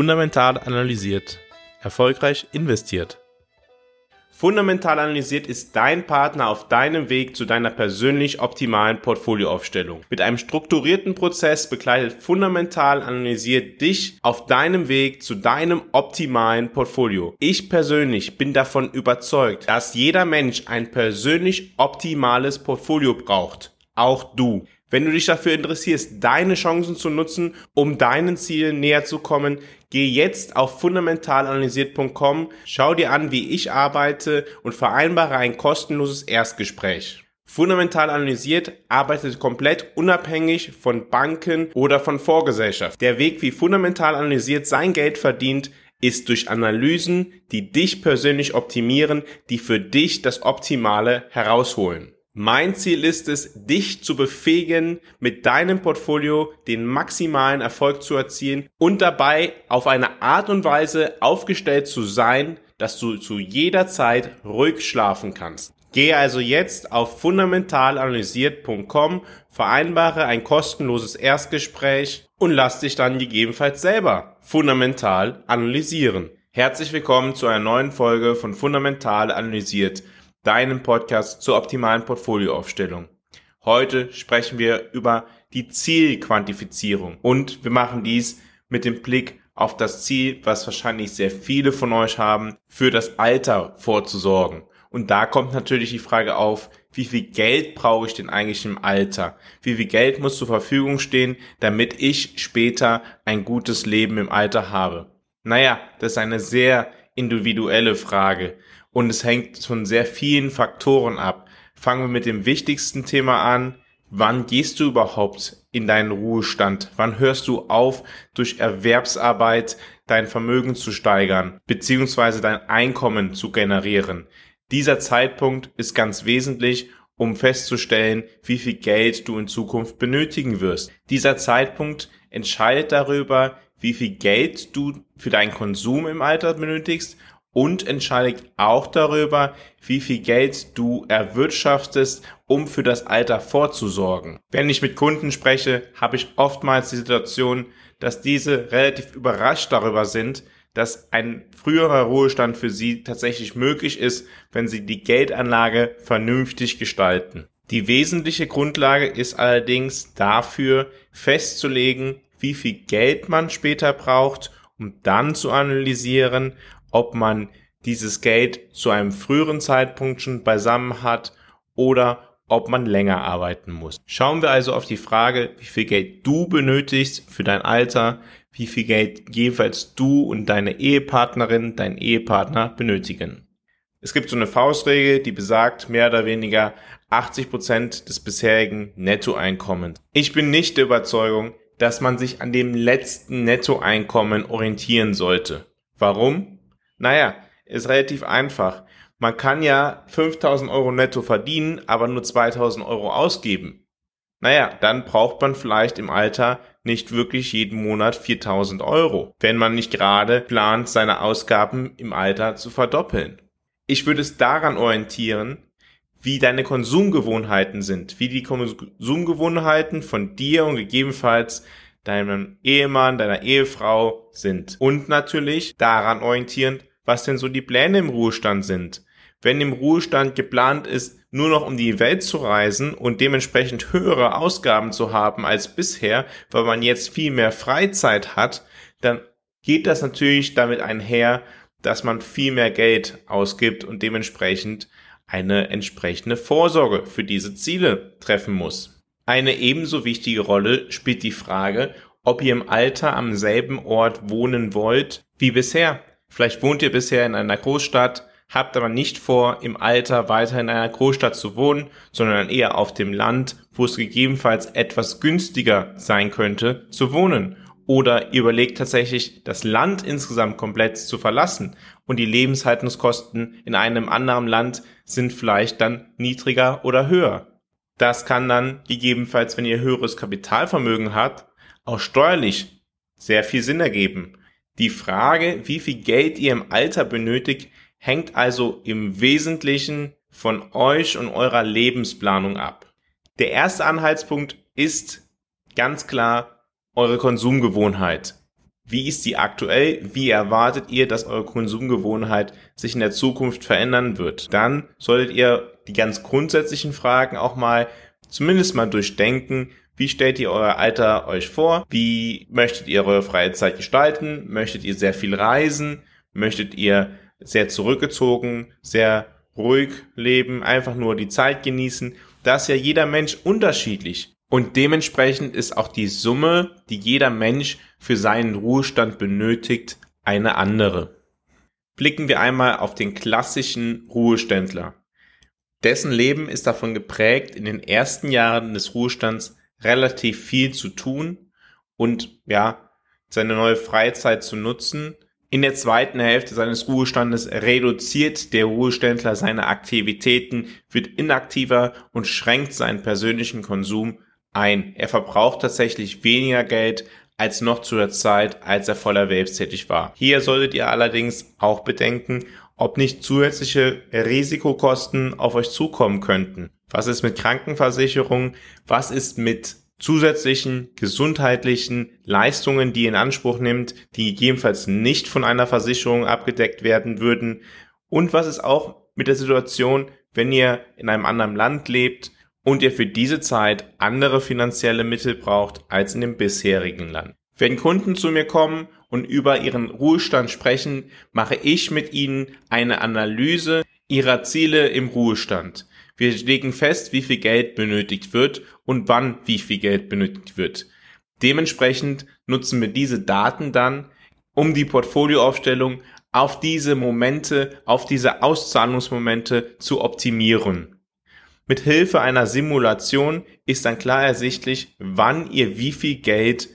Fundamental analysiert. Erfolgreich investiert. Fundamental analysiert ist dein Partner auf deinem Weg zu deiner persönlich optimalen Portfolioaufstellung. Mit einem strukturierten Prozess begleitet Fundamental analysiert dich auf deinem Weg zu deinem optimalen Portfolio. Ich persönlich bin davon überzeugt, dass jeder Mensch ein persönlich optimales Portfolio braucht. Auch du. Wenn du dich dafür interessierst, deine Chancen zu nutzen, um deinen Zielen näher zu kommen, geh jetzt auf fundamentalanalysiert.com, schau dir an, wie ich arbeite und vereinbare ein kostenloses Erstgespräch. Fundamental analysiert arbeitet komplett unabhängig von Banken oder von Vorgesellschaft. Der Weg, wie fundamental analysiert sein Geld verdient, ist durch Analysen, die dich persönlich optimieren, die für dich das Optimale herausholen. Mein Ziel ist es, dich zu befähigen, mit deinem Portfolio den maximalen Erfolg zu erzielen und dabei auf eine Art und Weise aufgestellt zu sein, dass du zu jeder Zeit ruhig schlafen kannst. Gehe also jetzt auf fundamentalanalysiert.com, vereinbare ein kostenloses Erstgespräch und lass dich dann gegebenenfalls selber fundamental analysieren. Herzlich willkommen zu einer neuen Folge von Fundamental analysiert deinem Podcast zur optimalen Portfolioaufstellung. Heute sprechen wir über die Zielquantifizierung und wir machen dies mit dem Blick auf das Ziel, was wahrscheinlich sehr viele von euch haben, für das Alter vorzusorgen. Und da kommt natürlich die Frage auf, wie viel Geld brauche ich denn eigentlich im Alter? Wie viel Geld muss zur Verfügung stehen, damit ich später ein gutes Leben im Alter habe? Naja, das ist eine sehr individuelle Frage und es hängt von sehr vielen Faktoren ab. Fangen wir mit dem wichtigsten Thema an. Wann gehst du überhaupt in deinen Ruhestand? Wann hörst du auf, durch Erwerbsarbeit dein Vermögen zu steigern, beziehungsweise dein Einkommen zu generieren? Dieser Zeitpunkt ist ganz wesentlich, um festzustellen, wie viel Geld du in Zukunft benötigen wirst. Dieser Zeitpunkt entscheidet darüber, wie viel Geld du für deinen Konsum im Alter benötigst und entscheidet auch darüber, wie viel Geld du erwirtschaftest, um für das Alter vorzusorgen. Wenn ich mit Kunden spreche, habe ich oftmals die Situation, dass diese relativ überrascht darüber sind, dass ein früherer Ruhestand für sie tatsächlich möglich ist, wenn sie die Geldanlage vernünftig gestalten. Die wesentliche Grundlage ist allerdings dafür festzulegen, wie viel Geld man später braucht, um dann zu analysieren, ob man dieses Geld zu einem früheren Zeitpunkt schon beisammen hat oder ob man länger arbeiten muss. Schauen wir also auf die Frage, wie viel Geld du benötigst für dein Alter, wie viel Geld jeweils du und deine Ehepartnerin, dein Ehepartner benötigen. Es gibt so eine Faustregel, die besagt mehr oder weniger 80 Prozent des bisherigen Nettoeinkommens. Ich bin nicht der Überzeugung, dass man sich an dem letzten Nettoeinkommen orientieren sollte. Warum? Naja, ist relativ einfach. Man kann ja 5000 Euro netto verdienen, aber nur 2000 Euro ausgeben. Naja, dann braucht man vielleicht im Alter nicht wirklich jeden Monat 4000 Euro, wenn man nicht gerade plant, seine Ausgaben im Alter zu verdoppeln. Ich würde es daran orientieren, wie deine Konsumgewohnheiten sind, wie die Konsumgewohnheiten von dir und gegebenenfalls deinem Ehemann, deiner Ehefrau sind. Und natürlich daran orientierend, was denn so die Pläne im Ruhestand sind. Wenn im Ruhestand geplant ist, nur noch um die Welt zu reisen und dementsprechend höhere Ausgaben zu haben als bisher, weil man jetzt viel mehr Freizeit hat, dann geht das natürlich damit einher, dass man viel mehr Geld ausgibt und dementsprechend eine entsprechende Vorsorge für diese Ziele treffen muss. Eine ebenso wichtige Rolle spielt die Frage, ob ihr im Alter am selben Ort wohnen wollt wie bisher. Vielleicht wohnt ihr bisher in einer Großstadt, habt aber nicht vor, im Alter weiter in einer Großstadt zu wohnen, sondern eher auf dem Land, wo es gegebenenfalls etwas günstiger sein könnte, zu wohnen. Oder ihr überlegt tatsächlich, das Land insgesamt komplett zu verlassen und die Lebenshaltungskosten in einem anderen Land sind vielleicht dann niedriger oder höher. Das kann dann gegebenenfalls, wenn ihr höheres Kapitalvermögen habt, auch steuerlich sehr viel Sinn ergeben. Die Frage, wie viel Geld ihr im Alter benötigt, hängt also im Wesentlichen von euch und eurer Lebensplanung ab. Der erste Anhaltspunkt ist ganz klar eure Konsumgewohnheit. Wie ist die aktuell? Wie erwartet ihr, dass eure Konsumgewohnheit sich in der Zukunft verändern wird? Dann solltet ihr die ganz grundsätzlichen Fragen auch mal zumindest mal durchdenken. Wie stellt ihr euer Alter euch vor? Wie möchtet ihr eure freie Zeit gestalten? Möchtet ihr sehr viel reisen? Möchtet ihr sehr zurückgezogen, sehr ruhig leben, einfach nur die Zeit genießen? Da ist ja jeder Mensch unterschiedlich. Und dementsprechend ist auch die Summe, die jeder Mensch für seinen Ruhestand benötigt, eine andere. Blicken wir einmal auf den klassischen Ruheständler. Dessen Leben ist davon geprägt, in den ersten Jahren des Ruhestands relativ viel zu tun und ja, seine neue Freizeit zu nutzen. In der zweiten Hälfte seines Ruhestandes reduziert der Ruheständler seine Aktivitäten, wird inaktiver und schränkt seinen persönlichen Konsum ein. Er verbraucht tatsächlich weniger Geld als noch zu der Zeit, als er voll erwerbstätig war. Hier solltet ihr allerdings auch bedenken, ob nicht zusätzliche Risikokosten auf euch zukommen könnten. Was ist mit Krankenversicherung? Was ist mit zusätzlichen gesundheitlichen Leistungen, die ihr in Anspruch nimmt, die gegebenenfalls nicht von einer Versicherung abgedeckt werden würden? Und was ist auch mit der Situation, wenn ihr in einem anderen Land lebt und ihr für diese Zeit andere finanzielle Mittel braucht als in dem bisherigen Land? Wenn Kunden zu mir kommen und über ihren Ruhestand sprechen, mache ich mit ihnen eine Analyse ihrer Ziele im Ruhestand. Wir legen fest, wie viel Geld benötigt wird und wann wie viel Geld benötigt wird. Dementsprechend nutzen wir diese Daten dann, um die Portfolioaufstellung auf diese Momente, auf diese Auszahlungsmomente zu optimieren. Mit Hilfe einer Simulation ist dann klar ersichtlich, wann ihr wie viel Geld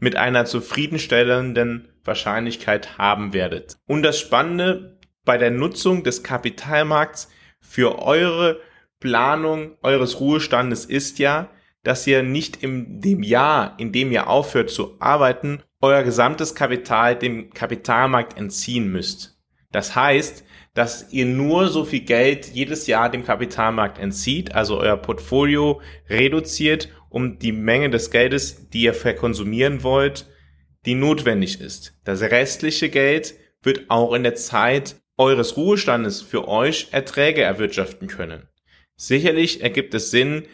mit einer zufriedenstellenden Wahrscheinlichkeit haben werdet. Und das Spannende bei der Nutzung des Kapitalmarkts für eure Planung eures Ruhestandes ist ja, dass ihr nicht in dem Jahr, in dem ihr aufhört zu arbeiten, euer gesamtes Kapital dem Kapitalmarkt entziehen müsst. Das heißt, dass ihr nur so viel Geld jedes Jahr dem Kapitalmarkt entzieht, also euer Portfolio reduziert um die Menge des Geldes, die ihr verkonsumieren wollt, die notwendig ist. Das restliche Geld wird auch in der Zeit eures Ruhestandes für euch Erträge erwirtschaften können. Sicherlich ergibt es Sinn,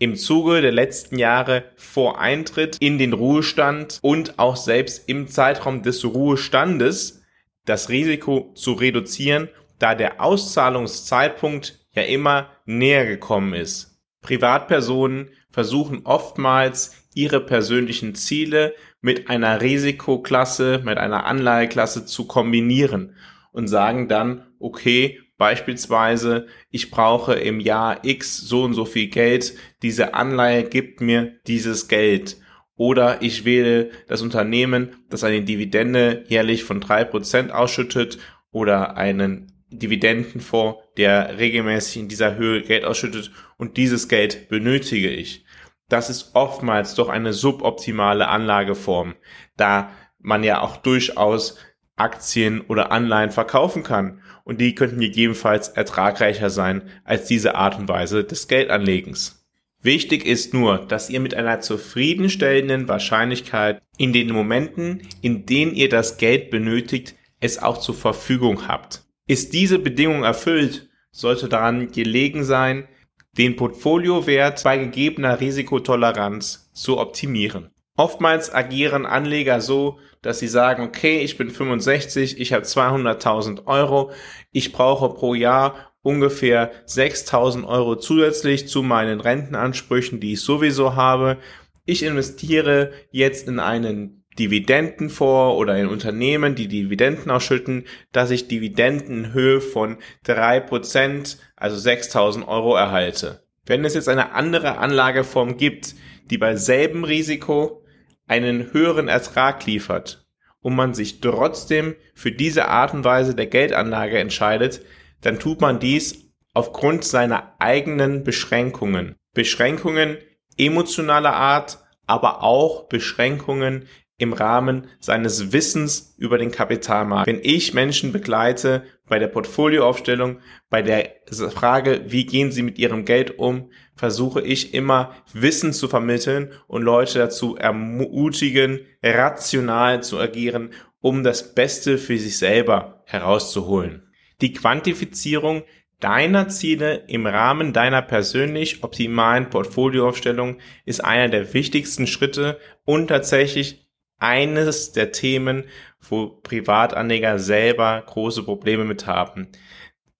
im Zuge der letzten Jahre vor Eintritt in den Ruhestand und auch selbst im Zeitraum des Ruhestandes das Risiko zu reduzieren, da der Auszahlungszeitpunkt ja immer näher gekommen ist. Privatpersonen versuchen oftmals ihre persönlichen Ziele mit einer Risikoklasse, mit einer Anleiheklasse zu kombinieren und sagen dann, okay, beispielsweise, ich brauche im Jahr X so und so viel Geld, diese Anleihe gibt mir dieses Geld. Oder ich wähle das Unternehmen, das eine Dividende jährlich von drei Prozent ausschüttet oder einen Dividendenfonds, der regelmäßig in dieser Höhe Geld ausschüttet und dieses Geld benötige ich. Das ist oftmals doch eine suboptimale Anlageform, da man ja auch durchaus Aktien oder Anleihen verkaufen kann und die könnten gegebenenfalls ertragreicher sein als diese Art und Weise des Geldanlegens. Wichtig ist nur, dass ihr mit einer zufriedenstellenden Wahrscheinlichkeit in den Momenten, in denen ihr das Geld benötigt, es auch zur Verfügung habt. Ist diese Bedingung erfüllt, sollte daran gelegen sein, den Portfoliowert bei gegebener Risikotoleranz zu optimieren. Oftmals agieren Anleger so, dass sie sagen, okay, ich bin 65, ich habe 200.000 Euro, ich brauche pro Jahr ungefähr 6.000 Euro zusätzlich zu meinen Rentenansprüchen, die ich sowieso habe. Ich investiere jetzt in einen Dividenden vor oder in Unternehmen, die Dividenden ausschütten, dass ich Dividenden in Höhe von drei Prozent, also 6000 Euro erhalte. Wenn es jetzt eine andere Anlageform gibt, die bei selben Risiko einen höheren Ertrag liefert und man sich trotzdem für diese Art und Weise der Geldanlage entscheidet, dann tut man dies aufgrund seiner eigenen Beschränkungen. Beschränkungen emotionaler Art, aber auch Beschränkungen im Rahmen seines Wissens über den Kapitalmarkt. Wenn ich Menschen begleite bei der Portfolioaufstellung, bei der Frage, wie gehen sie mit ihrem Geld um, versuche ich immer Wissen zu vermitteln und Leute dazu ermutigen, rational zu agieren, um das Beste für sich selber herauszuholen. Die Quantifizierung deiner Ziele im Rahmen deiner persönlich optimalen Portfolioaufstellung ist einer der wichtigsten Schritte und tatsächlich eines der Themen, wo Privatanleger selber große Probleme mit haben.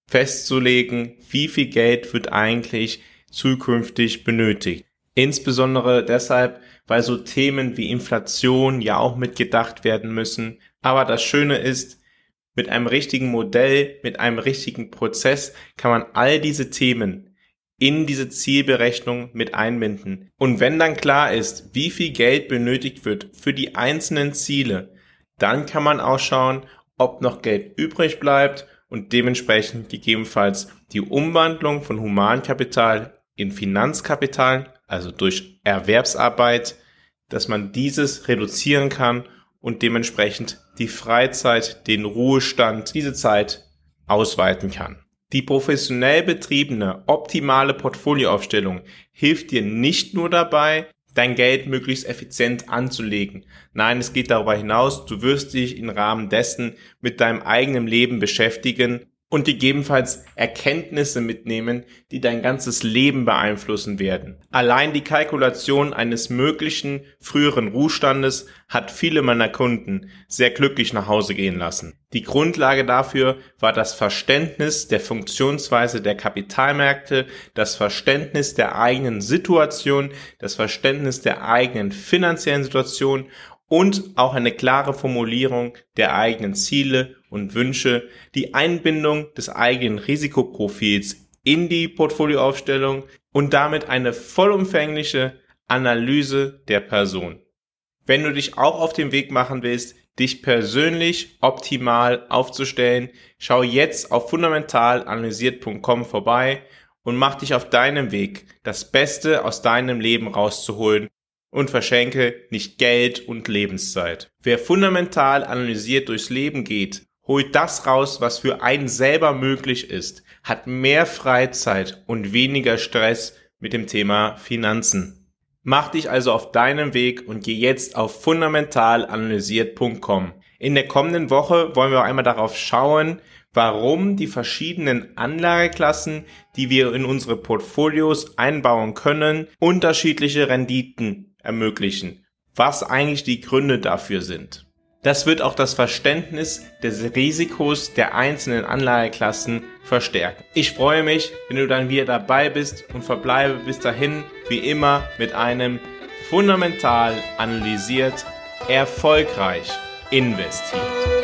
Festzulegen, wie viel Geld wird eigentlich zukünftig benötigt. Insbesondere deshalb, weil so Themen wie Inflation ja auch mitgedacht werden müssen. Aber das Schöne ist, mit einem richtigen Modell, mit einem richtigen Prozess kann man all diese Themen in diese Zielberechnung mit einbinden. Und wenn dann klar ist, wie viel Geld benötigt wird für die einzelnen Ziele, dann kann man auch schauen, ob noch Geld übrig bleibt und dementsprechend gegebenenfalls die Umwandlung von Humankapital in Finanzkapital, also durch Erwerbsarbeit, dass man dieses reduzieren kann und dementsprechend die Freizeit, den Ruhestand, diese Zeit ausweiten kann. Die professionell betriebene, optimale Portfolioaufstellung hilft dir nicht nur dabei, dein Geld möglichst effizient anzulegen. Nein, es geht darüber hinaus, du wirst dich im Rahmen dessen mit deinem eigenen Leben beschäftigen und gegebenenfalls Erkenntnisse mitnehmen, die dein ganzes Leben beeinflussen werden. Allein die Kalkulation eines möglichen früheren Ruhestandes hat viele meiner Kunden sehr glücklich nach Hause gehen lassen. Die Grundlage dafür war das Verständnis der Funktionsweise der Kapitalmärkte, das Verständnis der eigenen Situation, das Verständnis der eigenen finanziellen Situation und auch eine klare Formulierung der eigenen Ziele und Wünsche, die Einbindung des eigenen Risikoprofils in die Portfolioaufstellung und damit eine vollumfängliche Analyse der Person. Wenn du dich auch auf den Weg machen willst, dich persönlich optimal aufzustellen, schau jetzt auf fundamentalanalysiert.com vorbei und mach dich auf deinem Weg, das Beste aus deinem Leben rauszuholen und verschenke nicht Geld und Lebenszeit. Wer fundamental analysiert durchs Leben geht, holt das raus, was für einen selber möglich ist, hat mehr Freizeit und weniger Stress mit dem Thema Finanzen. Mach dich also auf deinem Weg und geh jetzt auf fundamentalanalysiert.com. In der kommenden Woche wollen wir einmal darauf schauen, warum die verschiedenen Anlageklassen, die wir in unsere Portfolios einbauen können, unterschiedliche Renditen ermöglichen, was eigentlich die Gründe dafür sind. Das wird auch das Verständnis des Risikos der einzelnen Anlageklassen verstärken. Ich freue mich, wenn du dann wieder dabei bist und verbleibe bis dahin wie immer mit einem fundamental analysiert, erfolgreich investiert.